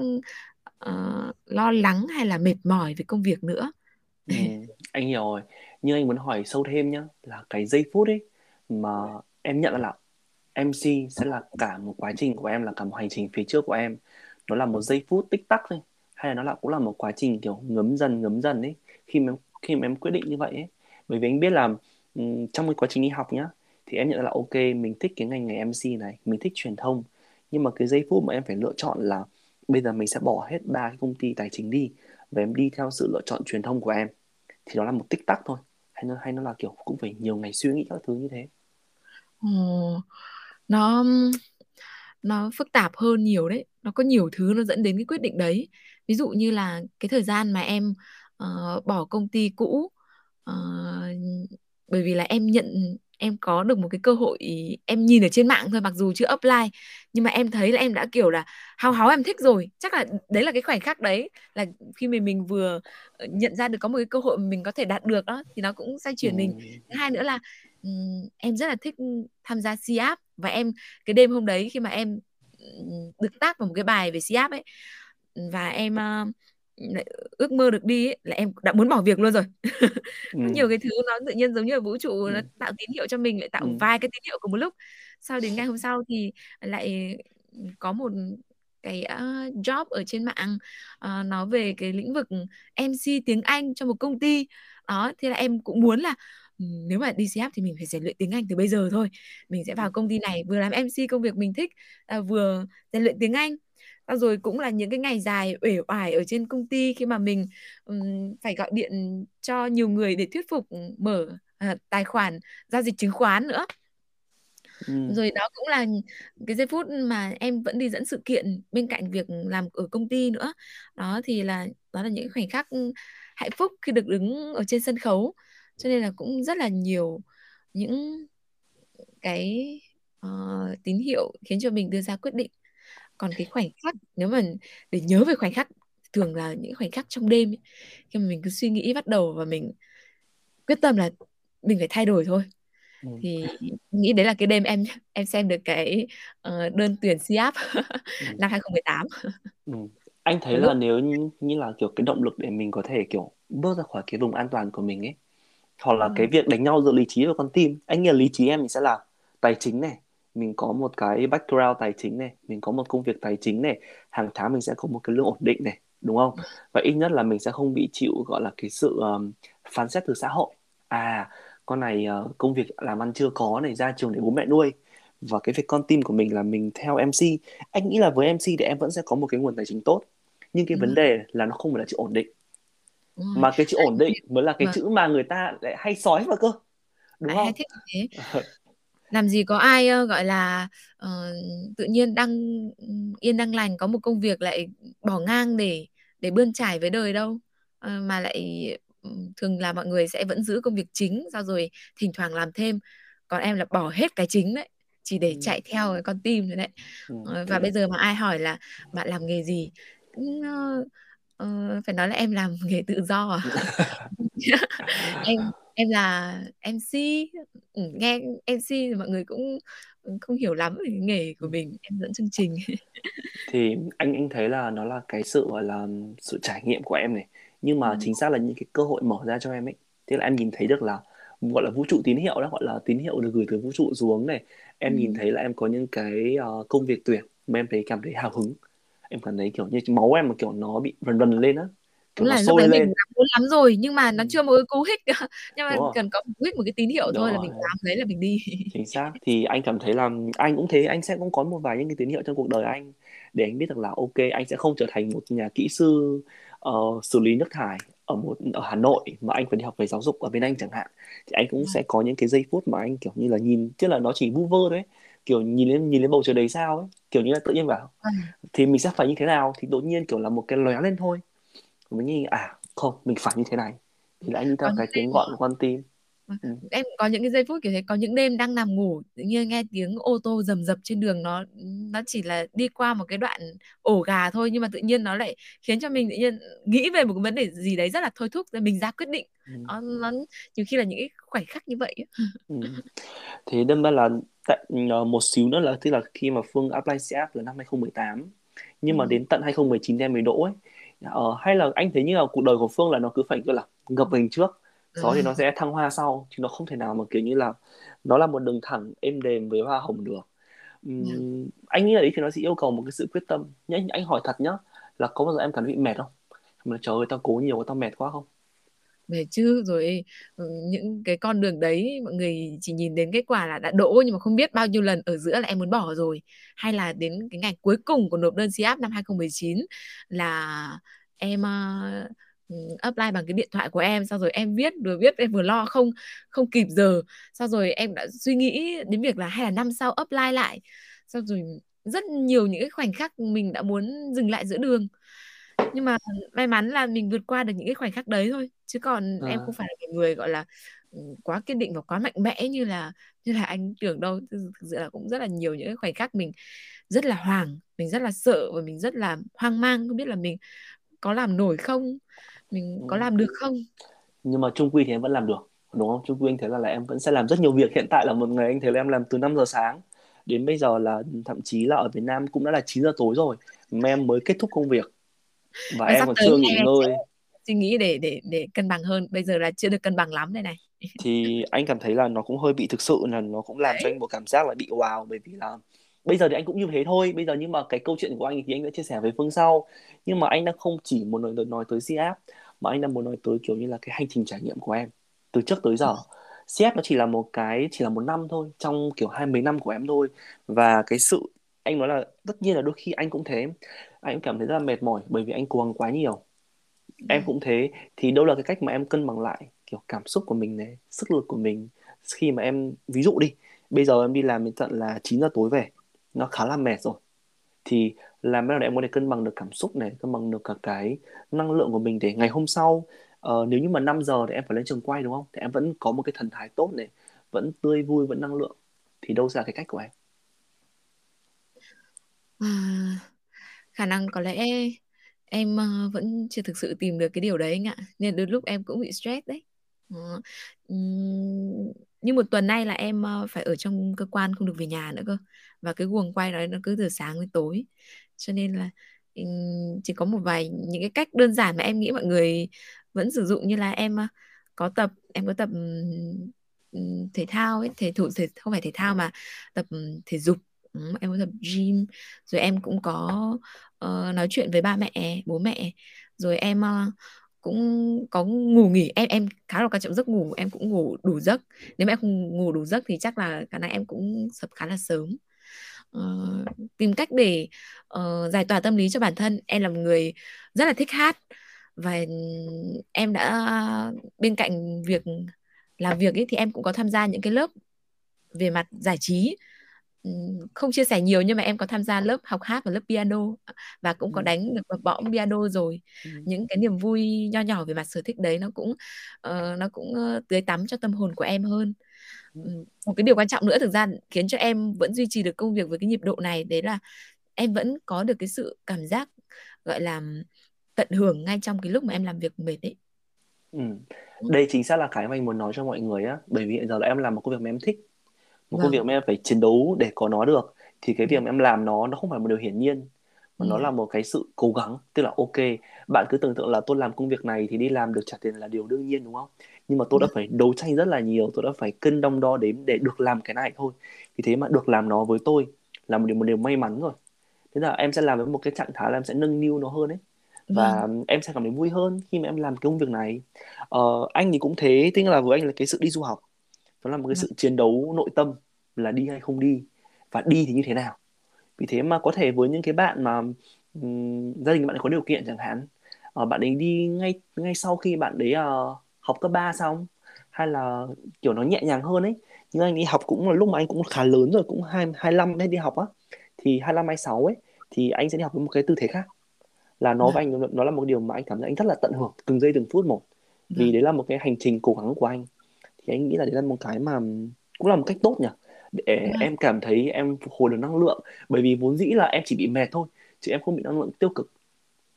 uh, lo lắng hay là mệt mỏi về công việc nữa. Ừ, anh hiểu rồi. Nhưng anh muốn hỏi sâu thêm nhá là cái giây phút ấy mà em nhận là MC sẽ là cả một quá trình của em là cả một hành trình phía trước của em nó là một giây phút tích tắc thôi hay là nó là cũng là một quá trình kiểu ngấm dần ngấm dần ấy khi mà khi mà em quyết định như vậy ấy. Bởi vì anh biết là um, trong cái quá trình đi học nhá thì em nhận ra là ok mình thích cái ngành nghề MC này mình thích truyền thông. Nhưng mà cái giây phút mà em phải lựa chọn là bây giờ mình sẽ bỏ hết ba cái công ty tài chính đi và em đi theo sự lựa chọn truyền thông của em thì đó là một tích tắc thôi. Hay nó hay nó là kiểu cũng phải nhiều ngày suy nghĩ các thứ như thế. Ừ, nó nó phức tạp hơn nhiều đấy. Nó có nhiều thứ nó dẫn đến cái quyết định đấy. Ví dụ như là cái thời gian mà em uh, bỏ công ty cũ. Uh, bởi vì là em nhận em có được một cái cơ hội em nhìn ở trên mạng thôi mặc dù chưa apply nhưng mà em thấy là em đã kiểu là háo háo em thích rồi. Chắc là đấy là cái khoảnh khắc đấy là khi mình mình vừa ờ, nhận ra được có một cái cơ hội mình có thể đạt được đó thì nó cũng xoay chuyển mình. Thứ hai nữa là um, em rất là thích tham gia CAP và em cái đêm hôm đấy khi mà em được tác vào một cái bài về CAP ấy và em uh, ước mơ được đi ấy, là em đã muốn bỏ việc luôn rồi [laughs] ừ. nhiều cái thứ nó tự nhiên giống như là vũ trụ ừ. nó tạo tín hiệu cho mình lại tạo ừ. vài cái tín hiệu cùng một lúc sau đến ngày hôm sau thì lại có một cái uh, job ở trên mạng uh, nó về cái lĩnh vực MC tiếng Anh cho một công ty đó thế là em cũng muốn là nếu mà đi CF thì mình phải rèn luyện tiếng Anh từ bây giờ thôi mình sẽ vào công ty này vừa làm MC công việc mình thích uh, vừa rèn luyện tiếng Anh rồi cũng là những cái ngày dài uể oải ở trên công ty khi mà mình um, phải gọi điện cho nhiều người để thuyết phục mở uh, tài khoản giao dịch chứng khoán nữa. Ừ. rồi đó cũng là cái giây phút mà em vẫn đi dẫn sự kiện bên cạnh việc làm ở công ty nữa. Đó thì là đó là những khoảnh khắc hạnh phúc khi được đứng ở trên sân khấu. Cho nên là cũng rất là nhiều những cái uh, tín hiệu khiến cho mình đưa ra quyết định còn cái khoảnh khắc nếu mà để nhớ về khoảnh khắc thường là những khoảnh khắc trong đêm ấy, khi mà mình cứ suy nghĩ bắt đầu và mình quyết tâm là mình phải thay đổi thôi ừ. thì nghĩ đấy là cái đêm em em xem được cái uh, đơn tuyển SIAP ừ. [laughs] năm 2018 ừ. anh thấy là nếu như, như là kiểu cái động lực để mình có thể kiểu bước ra khỏi cái vùng an toàn của mình ấy hoặc là ừ. cái việc đánh nhau giữa lý trí và con tim anh nghĩ là lý trí em mình sẽ là tài chính này mình có một cái background tài chính này mình có một công việc tài chính này hàng tháng mình sẽ có một cái lương ổn định này đúng không và ít nhất là mình sẽ không bị chịu gọi là cái sự um, phán xét từ xã hội à con này uh, công việc làm ăn chưa có này ra trường để bố mẹ nuôi và cái việc con tim của mình là mình theo MC anh nghĩ là với MC thì em vẫn sẽ có một cái nguồn tài chính tốt nhưng cái ừ. vấn đề là nó không phải là chữ ổn định ừ. mà cái chữ ổn định mới là cái ừ. chữ mà người ta lại hay sói vào cơ đúng không? Hay thích thế. [laughs] làm gì có ai gọi là uh, tự nhiên đang yên đang lành có một công việc lại bỏ ngang để để bươn trải với đời đâu uh, mà lại thường là mọi người sẽ vẫn giữ công việc chính sau rồi thỉnh thoảng làm thêm còn em là bỏ hết cái chính đấy chỉ để ừ. chạy theo cái con tim rồi đấy ừ. và bây giờ mà ai hỏi là bạn làm nghề gì uh, uh, phải nói là em làm [laughs] nghề tự do à [laughs] [laughs] em em là MC ừ, nghe MC thì mọi người cũng không hiểu lắm về cái nghề của mình em dẫn chương trình. Thì anh anh thấy là nó là cái sự gọi là sự trải nghiệm của em này. Nhưng mà ừ. chính xác là những cái cơ hội mở ra cho em ấy. Thế là em nhìn thấy được là gọi là vũ trụ tín hiệu đó gọi là tín hiệu được gửi từ vũ trụ xuống này. Em ừ. nhìn thấy là em có những cái uh, công việc tuyển mà em thấy cảm thấy hào hứng. Em cảm thấy kiểu như máu em mà kiểu nó bị vần vần lên á đúng là lúc đấy lên. mình muốn lắm rồi nhưng mà nó ừ. chưa một cái cú hích. [laughs] Nhưng mà cần có một hích một cái tín hiệu thôi là mình làm đấy là mình đi. Chính xác. [laughs] Thì anh cảm thấy là anh cũng thế anh sẽ cũng có một vài những cái tín hiệu trong cuộc đời anh để anh biết được là ok anh sẽ không trở thành một nhà kỹ sư uh, xử lý nước thải ở một ở Hà Nội mà anh phải đi học về giáo dục ở bên Anh chẳng hạn. Thì anh cũng sẽ có những cái giây phút mà anh kiểu như là nhìn tức là nó chỉ vu vơ đấy kiểu nhìn lên nhìn lên bầu trời đầy sao ấy. Kiểu như là tự nhiên ừ. thì mình sẽ phải như thế nào? Thì đột nhiên kiểu là một cái lóe lên thôi mình nghĩ à không mình phải như thế này thì lại như theo cái tiếng gọi của con tim ừ. em có những cái giây phút kiểu thế có những đêm đang nằm ngủ tự nhiên nghe tiếng ô tô rầm rập trên đường nó nó chỉ là đi qua một cái đoạn ổ gà thôi nhưng mà tự nhiên nó lại khiến cho mình tự nhiên nghĩ về một cái vấn đề gì đấy rất là thôi thúc rồi mình ra quyết định ừ. nó, nó nhiều khi là những cái khoảnh khắc như vậy [laughs] ừ. thế đâm ra là tại ờ, một xíu nữa là tức là khi mà Phương apply CF từ năm 2018 nhưng mà ừ. đến tận 2019 em mới đỗ ấy ờ, hay là anh thấy như là cuộc đời của Phương là nó cứ phải gọi là ngập mình trước. Sau thì nó sẽ thăng hoa sau chứ nó không thể nào mà kiểu như là nó là một đường thẳng êm đềm với hoa hồng được. Uhm, yeah. anh nghĩ là đấy thì nó sẽ yêu cầu một cái sự quyết tâm. Nhá anh hỏi thật nhá là có bao giờ em cảm thấy mệt không? Mà trời ơi tao cố nhiều tao mệt quá không về chứ rồi ừ, những cái con đường đấy mọi người chỉ nhìn đến kết quả là đã đỗ nhưng mà không biết bao nhiêu lần ở giữa là em muốn bỏ rồi. Hay là đến cái ngày cuối cùng của nộp đơn CAP năm 2019 là em uh, apply bằng cái điện thoại của em sau rồi em viết vừa viết em vừa lo không không kịp giờ. Sau rồi em đã suy nghĩ đến việc là hay là năm sau apply lại. Sau rồi rất nhiều những cái khoảnh khắc mình đã muốn dừng lại giữa đường. Nhưng mà may mắn là mình vượt qua được những cái khoảnh khắc đấy thôi chứ còn à. em không phải là người gọi là quá kiên định và quá mạnh mẽ như là như là anh tưởng đâu. Thực sự là cũng rất là nhiều những cái khoảnh khắc mình rất là hoảng mình rất là sợ và mình rất là hoang mang. Không biết là mình có làm nổi không? Mình có làm được không? Nhưng mà trung quy thì em vẫn làm được đúng không? Trung quy anh thấy là, là em vẫn sẽ làm rất nhiều việc. Hiện tại là một ngày anh thấy là em làm từ 5 giờ sáng đến bây giờ là thậm chí là ở Việt Nam cũng đã là 9 giờ tối rồi mà em mới kết thúc công việc và, và em còn chưa nghỉ ngơi suy nghĩ để để để cân bằng hơn. Bây giờ là chưa được cân bằng lắm đây này. Thì anh cảm thấy là nó cũng hơi bị thực sự là nó cũng làm Đấy. cho anh một cảm giác là bị wow bởi vì là bây giờ thì anh cũng như thế thôi. Bây giờ nhưng mà cái câu chuyện của anh thì anh đã chia sẻ với phương sau. Nhưng mà anh đang không chỉ muốn nói, nói tới CF mà anh đang muốn nói tới kiểu như là cái hành trình trải nghiệm của em. Từ trước tới giờ CF nó chỉ là một cái chỉ là một năm thôi trong kiểu hai mấy năm của em thôi. Và cái sự anh nói là tất nhiên là đôi khi anh cũng thế. Anh cũng cảm thấy rất là mệt mỏi bởi vì anh cố gắng quá nhiều em cũng thế. Thì đâu là cái cách mà em cân bằng lại kiểu cảm xúc của mình này sức lực của mình khi mà em ví dụ đi bây giờ em đi làm đến tận là 9 giờ tối về nó khá là mệt rồi. Thì làm thế nào để em có thể cân bằng được cảm xúc này cân bằng được cả cái năng lượng của mình để ngày hôm sau uh, nếu như mà 5 giờ thì em phải lên trường quay đúng không? Thì em vẫn có một cái thần thái tốt này vẫn tươi vui vẫn năng lượng. Thì đâu là cái cách của em? À, khả năng có lẽ em uh, vẫn chưa thực sự tìm được cái điều đấy anh ạ nên đôi lúc em cũng bị stress đấy. Ờ, uh, như một tuần nay là em uh, phải ở trong cơ quan không được về nhà nữa cơ và cái guồng quay đó nó cứ từ sáng đến tối. Cho nên là um, chỉ có một vài những cái cách đơn giản mà em nghĩ mọi người vẫn sử dụng như là em uh, có tập em có tập um, thể thao ấy thể thụ thể không phải thể thao mà tập thể dục em có tập gym rồi em cũng có uh, nói chuyện với ba mẹ bố mẹ. Rồi em uh, cũng có ngủ nghỉ. Em em khá là quan trọng giấc ngủ em cũng ngủ đủ giấc. Nếu mà em không ngủ đủ giấc thì chắc là khả năng em cũng sập khá là sớm. Uh, tìm cách để uh, giải tỏa tâm lý cho bản thân. Em là một người rất là thích hát và ừ, em đã bên cạnh việc làm việc ấy thì em cũng có tham gia những cái lớp về mặt giải trí không chia sẻ nhiều nhưng mà em có tham gia lớp học hát và lớp piano và cũng có đánh được bậc bõm piano rồi. Những cái niềm vui nho nhỏ về mặt sở thích đấy nó cũng uh, nó cũng tưới tắm cho tâm hồn của em hơn. Một cái điều quan trọng nữa thực ra khiến cho em vẫn duy trì được công việc với cái nhịp độ này đấy là em vẫn có được cái sự cảm giác gọi là tận hưởng ngay trong cái lúc mà em làm việc mệt đấy ừ. đây chính xác là cái mà anh muốn nói cho mọi người á bởi vì hiện giờ là em làm một công việc mà em thích một vâng. công việc mà em phải chiến đấu để có nó được thì cái việc mà em làm nó nó không phải một điều hiển nhiên mà ừ. nó là một cái sự cố gắng. Tức là ok bạn cứ tưởng tượng là tôi làm công việc này thì đi làm được trả tiền là điều đương nhiên đúng không? Nhưng mà tôi đã phải đấu tranh rất là nhiều tôi đã phải cân đong đo đếm để được làm cái này thôi. Vì thế mà được làm nó với tôi là một điều một điều may mắn rồi. Thế là em sẽ làm với một cái trạng thái là em sẽ nâng niu nó hơn ấy và ừ. em sẽ cảm thấy vui hơn khi mà em làm cái công việc này. Ờ, anh thì cũng thế tức là với anh là cái sự đi du học nó là một cái sự chiến đấu nội tâm là đi hay không đi và đi thì như thế nào. Vì thế mà có thể với những cái bạn mà um, gia đình bạn có điều kiện chẳng hạn uh, bạn ấy đi ngay ngay sau khi bạn đấy uh, học cấp 3 xong hay là kiểu nó nhẹ nhàng hơn ấy nhưng anh đi học cũng là lúc mà anh cũng khá lớn rồi cũng hai hai năm đi học á thì 25 26 ấy thì anh sẽ đi học với một cái tư thế khác. Là nó với anh nó là một điều mà anh cảm thấy anh rất là tận hưởng từng giây từng phút một vì vâng. đấy là một cái hành trình cố gắng của anh thì anh nghĩ là đấy là một cái mà cũng là một cách tốt nhỉ? Để em cảm thấy em phục hồi được năng lượng. Bởi vì vốn dĩ là em chỉ bị mệt thôi chứ em không bị năng lượng tiêu cực.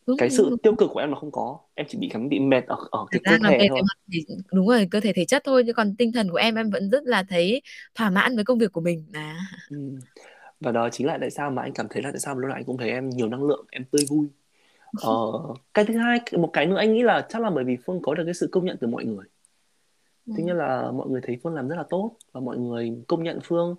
Đúng, cái sự đúng. tiêu cực của em là không có. Em chỉ bị cảm bị mệt ở ở cái cơ thể thôi. thì, đúng rồi cơ thể thể chất thôi chứ còn tinh thần của em em vẫn rất là thấy thỏa mãn với công việc của mình à. ừ. và đó chính là tại sao mà anh cảm thấy là tại sao lúc nào anh cũng thấy em nhiều năng lượng em tươi vui. [laughs] Ờ, cái thứ hai một cái nữa anh nghĩ là chắc là bởi vì phương có được cái sự công nhận từ mọi người ừ. thứ nhất là mọi người thấy phương làm rất là tốt và mọi người công nhận phương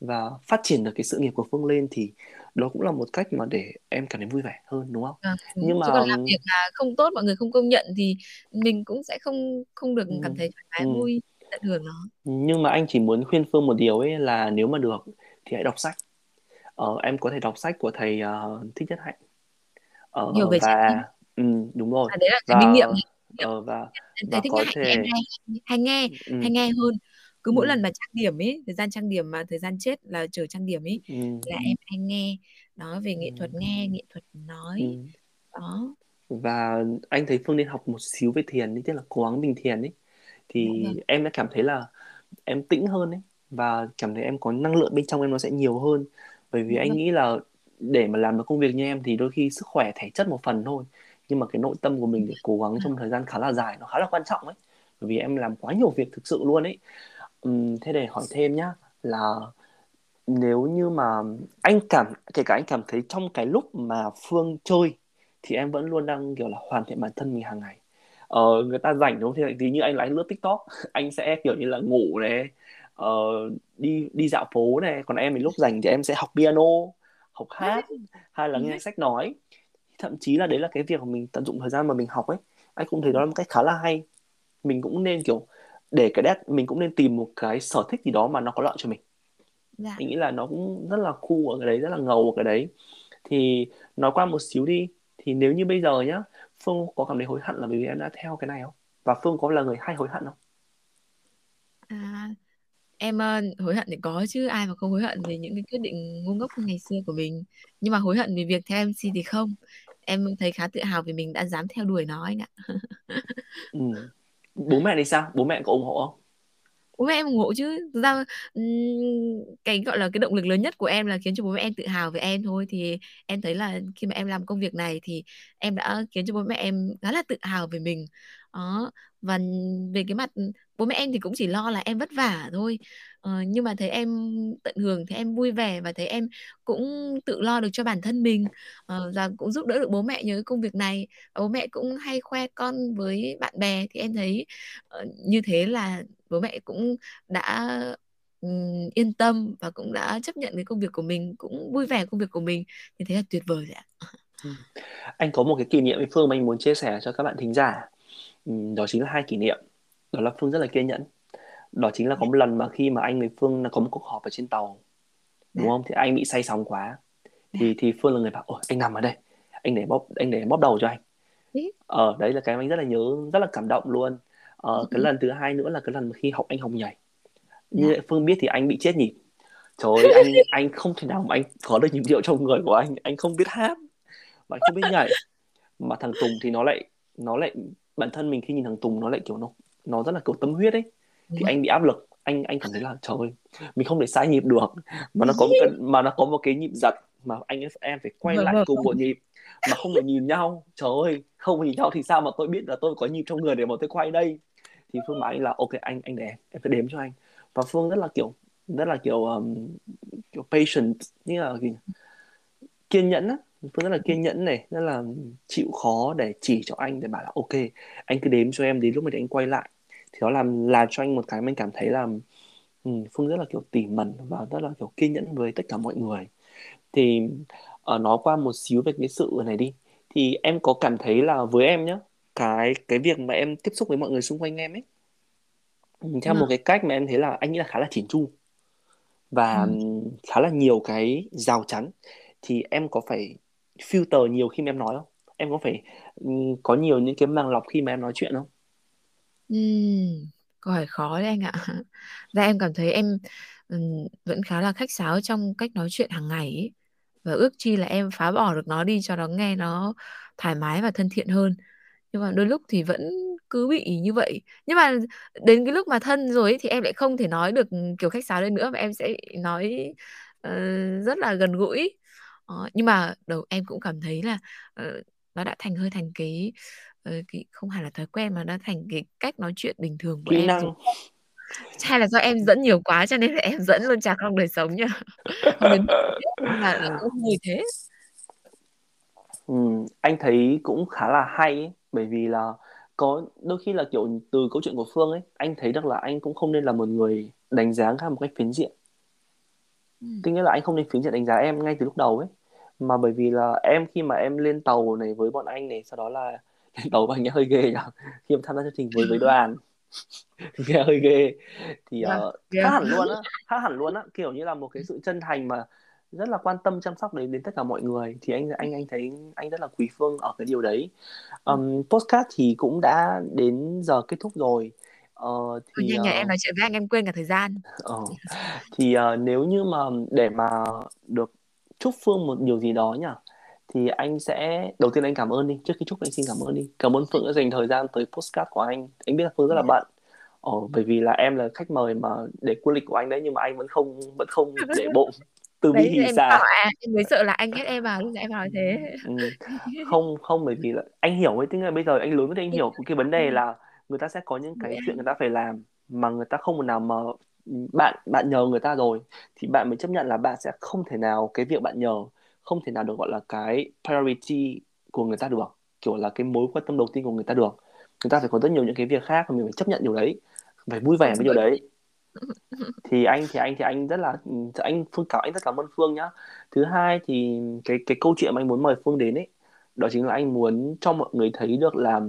và phát triển được cái sự nghiệp của phương lên thì đó cũng là một cách mà để em cảm thấy vui vẻ hơn đúng không? À, nhưng mà còn làm việc mà không tốt mọi người không công nhận thì mình cũng sẽ không không được cảm thấy thoải mái vui tận hưởng nó. Nhưng mà anh chỉ muốn khuyên Phương một điều ấy là nếu mà được thì hãy đọc sách. Ờ, em có thể đọc sách của thầy uh, Thích Nhất Hạnh. Ờ, Nhiều về và ừ, đúng rồi. À, đấy là cái và, minh nghiệm. Ờ, và, và thích có thể em hay, hay nghe ừ. hay nghe hơn cứ mỗi ừ. lần mà trang điểm ấy thời gian trang điểm mà thời gian chết là chờ trang điểm ấy ừ. là em hay nghe nói về nghệ thuật nghe nghệ thuật nói ừ. đó và anh thấy phương nên học một xíu về thiền ấy tức là cố gắng bình thiền ấy thì vâng. em đã cảm thấy là em tĩnh hơn ấy và cảm thấy em có năng lượng bên trong em nó sẽ nhiều hơn bởi vì vâng. anh nghĩ là để mà làm được công việc như em thì đôi khi sức khỏe thể chất một phần thôi nhưng mà cái nội tâm của mình để cố gắng trong thời gian khá là dài nó khá là quan trọng ấy. Bởi vì em làm quá nhiều việc thực sự luôn ấy. Uhm, thế để hỏi thêm nhá là nếu như mà anh cảm kể cả anh cảm thấy trong cái lúc mà phương chơi thì em vẫn luôn đang kiểu là hoàn thiện bản thân mình hàng ngày. Ờ, người ta rảnh đúng không? Thì như anh anh lướt tiktok [laughs] anh sẽ kiểu như là ngủ này uh, đi đi dạo phố này. Còn em thì lúc rảnh thì em sẽ học piano học hát hay là nghe sách nói thậm chí là đấy là cái việc mà mình tận dụng thời gian mà mình học ấy. Anh cũng thấy đó là một cách khá là hay. Mình cũng nên kiểu để cái đét mình cũng nên tìm một cái sở thích gì đó mà nó có lợi cho mình. Dạ. Anh nghĩ là nó cũng rất là cool ở cái đấy rất là ngầu ở cái đấy. Thì nói qua một xíu đi. Thì nếu như bây giờ nhá Phương có cảm thấy hối hận là bởi vì em đã theo cái này không? Và Phương có là người hay hối hận không? À, em hối hận thì có chứ. Ai mà không hối hận về những cái quyết định ngu ngốc ngày xưa của mình. Nhưng mà hối hận về việc theo MC thì không em thấy khá tự hào vì mình đã dám theo đuổi nó anh ạ. Ừ. bố mẹ thì sao? Bố mẹ có ủng hộ không? Bố mẹ em ủng hộ chứ. Thực ra cái gọi là cái động lực lớn nhất của em là khiến cho bố mẹ em tự hào về em thôi. Thì em thấy là khi mà em làm công việc này thì em đã khiến cho bố mẹ em khá là tự hào về mình. Đó. Và về cái mặt bố mẹ em thì cũng chỉ lo là em vất vả thôi ờ, nhưng mà thấy em tận hưởng thấy em vui vẻ và thấy em cũng tự lo được cho bản thân mình. Ờ, và cũng giúp đỡ được bố mẹ nhớ cái công việc này. Và bố mẹ cũng hay khoe con với bạn bè thì em thấy uh, như thế là bố mẹ cũng đã um, yên tâm và cũng đã chấp nhận cái công việc của mình cũng vui vẻ công việc của mình. Thì thế là tuyệt vời rồi ạ. Ừ. anh có một cái kỷ niệm với Phương mà anh muốn chia sẻ cho các bạn thính giả. Ừ, đó chính là hai kỷ niệm. Đó là Phương rất là kiên nhẫn đó chính là có một lần mà khi mà anh với Phương có một cuộc họp ở trên tàu đúng không? Thì anh bị say sóng quá. Thì thì Phương là người bảo ôi anh nằm ở đây anh để bóp anh để bóp đầu cho anh. Ờ đấy là cái anh rất là nhớ rất là cảm động luôn. Ờ, cái lần thứ hai nữa là cái lần khi học anh học nhảy. Như Dạ. Phương biết thì anh bị chết nhịp trời ơi anh [laughs] anh không thể nào mà anh có được nhịp điệu trong người của anh. Anh không biết hát và anh không biết nhảy. Mà thằng Tùng thì nó lại nó lại bản thân mình khi nhìn thằng Tùng nó lại kiểu nó nó rất là kiểu tâm huyết ấy thì anh bị áp lực. Anh anh cảm thấy là trời ơi mình không thể sai nhịp được. Mà nó có một cái, mà nó có một cái nhịp giật mà anh em phải quay Vâng, lại vâng. cùng một nhịp mà không được nhìn nhau. Trời ơi không nhìn nhau thì sao mà tôi biết là tôi có nhịp trong người để mà tôi quay đây? Thì Phương bảo anh là ok anh anh để em em phải đếm cho anh. Và Phương rất là kiểu rất là kiểu um, kiểu patient như là gì? kiên nhẫn á. Phương rất là kiên nhẫn này rất là chịu khó để chỉ cho anh để bảo là ok anh cứ đếm cho em đến lúc mà anh quay lại thì đó làm làm cho anh một cái mình cảm thấy là ừ, Phương rất là kiểu tỉ mẩn và rất là kiểu kiên nhẫn với tất cả mọi người thì uh, nói qua một xíu về cái sự này đi thì em có cảm thấy là với em nhá cái cái việc mà em tiếp xúc với mọi người xung quanh em ấy ừ, theo Vâng. một cái cách mà em thấy là anh nghĩ là khá là chỉn chu và Ừ. khá là nhiều cái rào chắn thì em có phải filter nhiều khi mà em nói không em có phải ừm, có nhiều những cái màng lọc khi mà em nói chuyện không Ừm, câu hỏi khó đấy anh ạ. [laughs] Và em cảm thấy em ừm, vẫn khá là khách sáo trong cách nói chuyện hàng ngày ấy. Và ước chi là em phá bỏ được nó đi cho nó nghe nó thoải mái và thân thiện hơn. Nhưng mà đôi lúc thì vẫn cứ bị như vậy. Nhưng mà đến cái lúc mà thân rồi ấy, thì em lại không thể nói được kiểu khách sáo đấy nữa mà em sẽ nói ờ, rất là gần gũi. Ờ, nhưng mà đầu em cũng cảm thấy là ờ, nó đã thành hơi thành cái cái không hẳn là thói quen mà nó thành cái cách nói chuyện bình thường của kỹ em rồi. Năng hay là do em dẫn nhiều quá cho nên là em dẫn luôn trà không đời sống nhá không đến mức thế, cũng Ừm, anh thấy cũng khá là hay ấy, bởi vì là có đôi khi là kiểu từ câu chuyện của Phương ấy anh thấy được là anh cũng không nên là một người đánh giá khác một cách phiến diện. Ừ. tức nghĩa là anh không nên phiến diện đánh giá em ngay từ lúc đầu ấy mà bởi vì là em khi mà em lên tàu này với bọn anh này sau đó là với anh ấy hơi ghê nhỉ khi mà tham gia chương trình với với đoàn. Thì [laughs] nghe hơi ghê. Thì Vâng, uh, ghê khác hẳn luôn á khác hẳn luôn á. Kiểu như là một cái sự chân thành mà rất là quan tâm chăm sóc đến đến tất cả mọi người. Thì anh anh anh thấy anh rất là quý Phương ở cái điều đấy. Um, postcard thì cũng đã đến giờ kết thúc rồi. Ờ, thì nhanh nhờ em uh, nói chuyện với anh em quên cả thời gian. [laughs] Ờ, thì uh, nếu như mà để mà được chúc Phương một điều gì đó nhỉ thì anh sẽ đầu tiên anh cảm ơn đi trước khi chúc anh xin cảm ơn đi. Cảm ơn Phương đã dành thời gian tới postcard của anh. Anh biết là Phương rất là bận. Ồ, bởi vì là em là khách mời mà để quân lịch của anh đấy nhưng mà anh vẫn không vẫn không để bụng từ bi hỉ à em mới sợ là anh ghét em vào lúc nãy em nói thế. Ừ. không không bởi vì là anh hiểu ấy tức là bây giờ anh lớn thì anh hiểu cái vấn đề là người ta sẽ có những cái chuyện người ta phải làm mà người ta không một nào mà bạn bạn nhờ người ta rồi thì bạn mới chấp nhận là bạn sẽ không thể nào cái việc bạn nhờ không thể nào được gọi là cái priority của người ta được kiểu là cái mối quan tâm đầu tiên của người ta được. Người ta phải có rất nhiều những cái việc khác và mình phải chấp nhận điều đấy phải vui vẻ với điều đấy. Thì anh thì anh thì anh rất là anh phương cảm anh rất cảm ơn phương nhá. Thứ hai thì cái cái câu chuyện mà anh muốn mời phương đến ấy đó chính là anh muốn cho mọi người thấy được là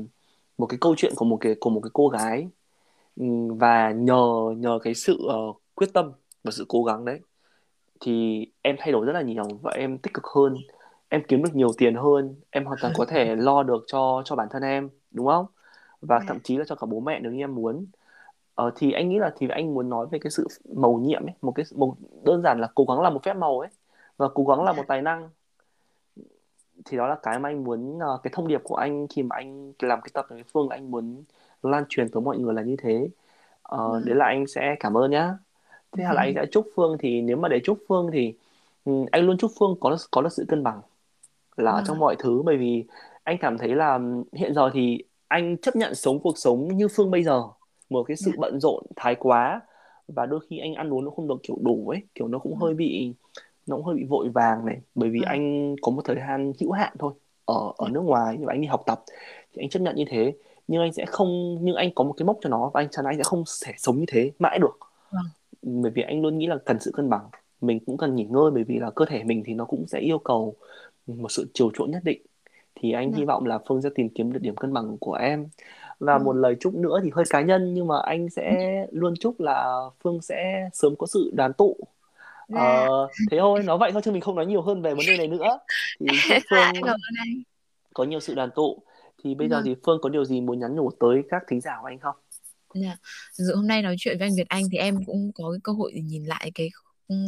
một cái câu chuyện của một cái của một cái cô gái. Và nhờ nhờ cái sự uh, quyết tâm và sự cố gắng đấy thì em thay đổi rất là nhiều và em tích cực hơn. Em kiếm được nhiều tiền hơn. Em hoàn toàn có thể [laughs] lo được cho cho bản thân em đúng không? Và Dạ. thậm chí là cho cả bố mẹ nếu như em muốn. Ờ, thì anh nghĩ là thì anh muốn nói về cái sự màu nhiệm ấy một cái một đơn giản là cố gắng là một phép màu ấy và cố gắng là một tài năng. Thì đó là cái mà anh muốn ờ, cái thông điệp của anh khi mà anh làm cái tập với Phương anh muốn lan truyền tới mọi người là như thế. Ờ, Vâng. đấy là anh sẽ cảm ơn nhá thế là anh sẽ chúc Phương thì nếu mà để chúc Phương thì ừ, anh luôn chúc Phương có có được sự cân bằng là Vâng trong ạ. mọi thứ bởi vì anh cảm thấy là hiện giờ thì anh chấp nhận sống cuộc sống như Phương bây giờ một cái sự Dạ. bận rộn thái quá và đôi khi anh ăn uống nó không được kiểu đủ ấy kiểu nó cũng hơi bị nó cũng hơi bị vội vàng này bởi vì Vâng. anh có một thời gian hữu hạn thôi ở ở nước ngoài và anh đi học tập thì anh chấp nhận như thế nhưng anh sẽ không nhưng anh có một cái mốc cho nó và anh chắn anh sẽ không thể sống như thế mãi được Vâng. Bởi vì anh luôn nghĩ là cần sự cân bằng. Mình cũng cần nghỉ ngơi bởi vì là cơ thể mình thì nó cũng sẽ yêu cầu một sự chiều chuộng nhất định. Thì anh Dạ. hy vọng là Phương sẽ tìm kiếm được điểm cân bằng của em. Và Vâng. một lời chúc nữa thì hơi cá nhân nhưng mà anh sẽ luôn chúc là Phương sẽ sớm có sự đoàn tụ. Dạ. ờ, thế thôi nói vậy thôi chứ mình không nói nhiều hơn về vấn đề này nữa. Thì [laughs] Dạ, Phương có nhiều sự đoàn tụ. Thì bây giờ Vâng. thì Phương có điều gì muốn nhắn nhủ tới các thính giả của anh không Dạ. Yeah. Dù hôm nay nói chuyện với anh Việt Anh thì em cũng có cái cơ hội để nhìn lại cái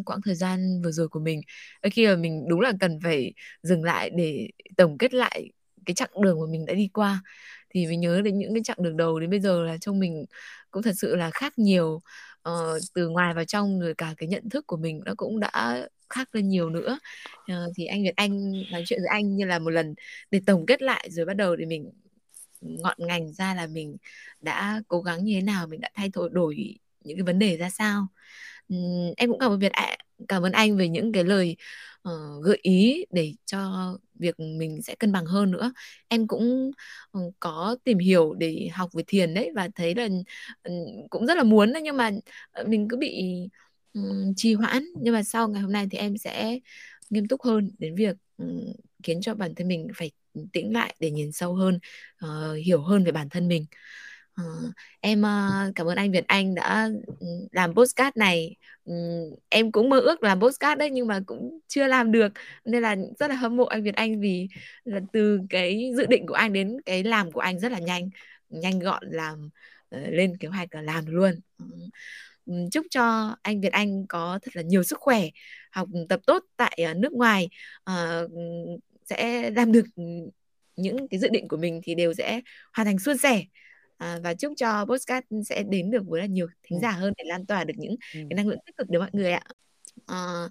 quãng thời gian vừa rồi của mình. Ở khi mà mình đúng là cần phải dừng lại để tổng kết lại cái chặng đường mà mình đã đi qua. Thì mình nhớ đến những cái chặng đường đầu đến bây giờ là trong mình cũng thật sự là khác nhiều. Ờ, từ ngoài vào trong rồi cả cái nhận thức của mình nó cũng đã khác lên nhiều nữa. Ờ, thì anh Việt Anh nói chuyện với anh như là một lần để tổng kết lại rồi bắt đầu để mình ngọn ngành ra là mình đã cố gắng như thế nào mình đã thay đổi đổi những cái vấn đề ra sao. Uhm, em cũng cảm ơn Việt ạ cảm ơn anh về những cái lời uh, gợi ý để cho việc mình sẽ cân bằng hơn nữa. Em cũng uh, có tìm hiểu để học về thiền đấy và thấy là uh, cũng rất là muốn đấy nhưng mà ờ, mình cứ bị um, trì hoãn. Nhưng mà sau ngày hôm nay thì em sẽ nghiêm túc hơn đến việc um, khiến cho bản thân mình phải tĩnh lại để nhìn sâu hơn uh, hiểu hơn về bản thân mình. Uh, em uh, cảm ơn anh Việt Anh đã ừ, làm postcard này. Um, em cũng mơ ước làm postcard đấy nhưng mà cũng chưa làm được nên là rất là hâm mộ anh Việt Anh vì là từ cái dự định của anh đến cái làm của anh rất là nhanh nhanh gọn làm uh, lên kế hoạch là làm luôn. Uh, chúc cho anh Việt Anh có thật là nhiều sức khỏe học tập tốt tại nước ngoài sẽ làm được những cái dự định của mình thì đều sẽ hoàn thành suôn sẻ. À, và chúc cho podcast sẽ đến được với là nhiều thính giả hơn để lan tỏa được những ừ. cái năng lượng tích cực đến mọi người ạ. À,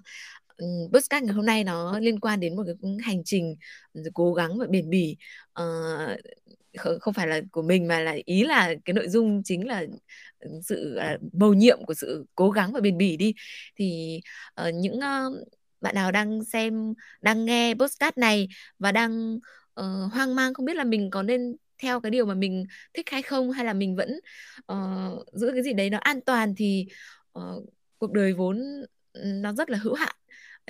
podcast ngày hôm nay nó liên quan đến một cái hành trình cố gắng và bền bỉ. Uh, không phải là của mình mà là ý là cái nội dung chính là sự uh, mầu nhiệm của sự cố gắng và bền bỉ đi. Thì uh, những uh, bạn nào đang xem đang nghe podcast này và đang uh, hoang mang không biết là mình có nên theo cái điều mà mình thích hay không hay là mình vẫn uh, giữ cái gì đấy nó an toàn thì uh, cuộc đời vốn nó rất là hữu hạn.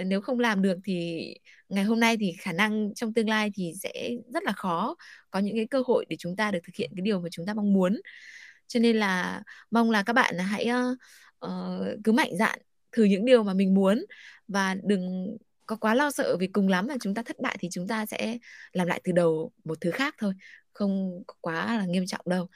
Nếu không làm được thì ngày hôm nay thì khả năng trong tương lai thì sẽ rất là khó có những cái cơ hội để chúng ta được thực hiện cái điều mà chúng ta mong muốn. Cho nên là mong là các bạn hãy uh, uh, cứ mạnh dạn thử những điều mà mình muốn và đừng có quá lo sợ vì cùng lắm là chúng ta thất bại thì chúng ta sẽ làm lại từ đầu một thứ khác thôi không quá là nghiêm trọng đâu.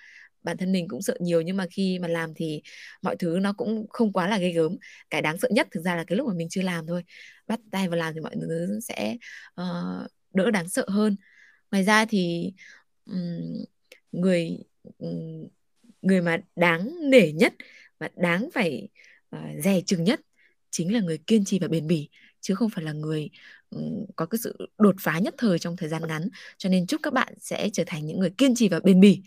Bản thân mình cũng sợ nhiều nhưng mà khi mà làm thì mọi thứ nó cũng không quá là ghê gớm. Cái đáng sợ nhất thực ra là cái lúc mà mình chưa làm thôi. Bắt tay vào làm thì mọi thứ sẽ uh, đỡ đáng sợ hơn. Ngoài ra thì um, người um, người mà đáng nể nhất và đáng phải uh, dè chừng nhất chính là người kiên trì và bền bỉ, chứ không phải là người có cái sự đột phá nhất thời trong thời gian ngắn. Cho nên chúc các bạn sẽ trở thành những người kiên trì và bền bỉ.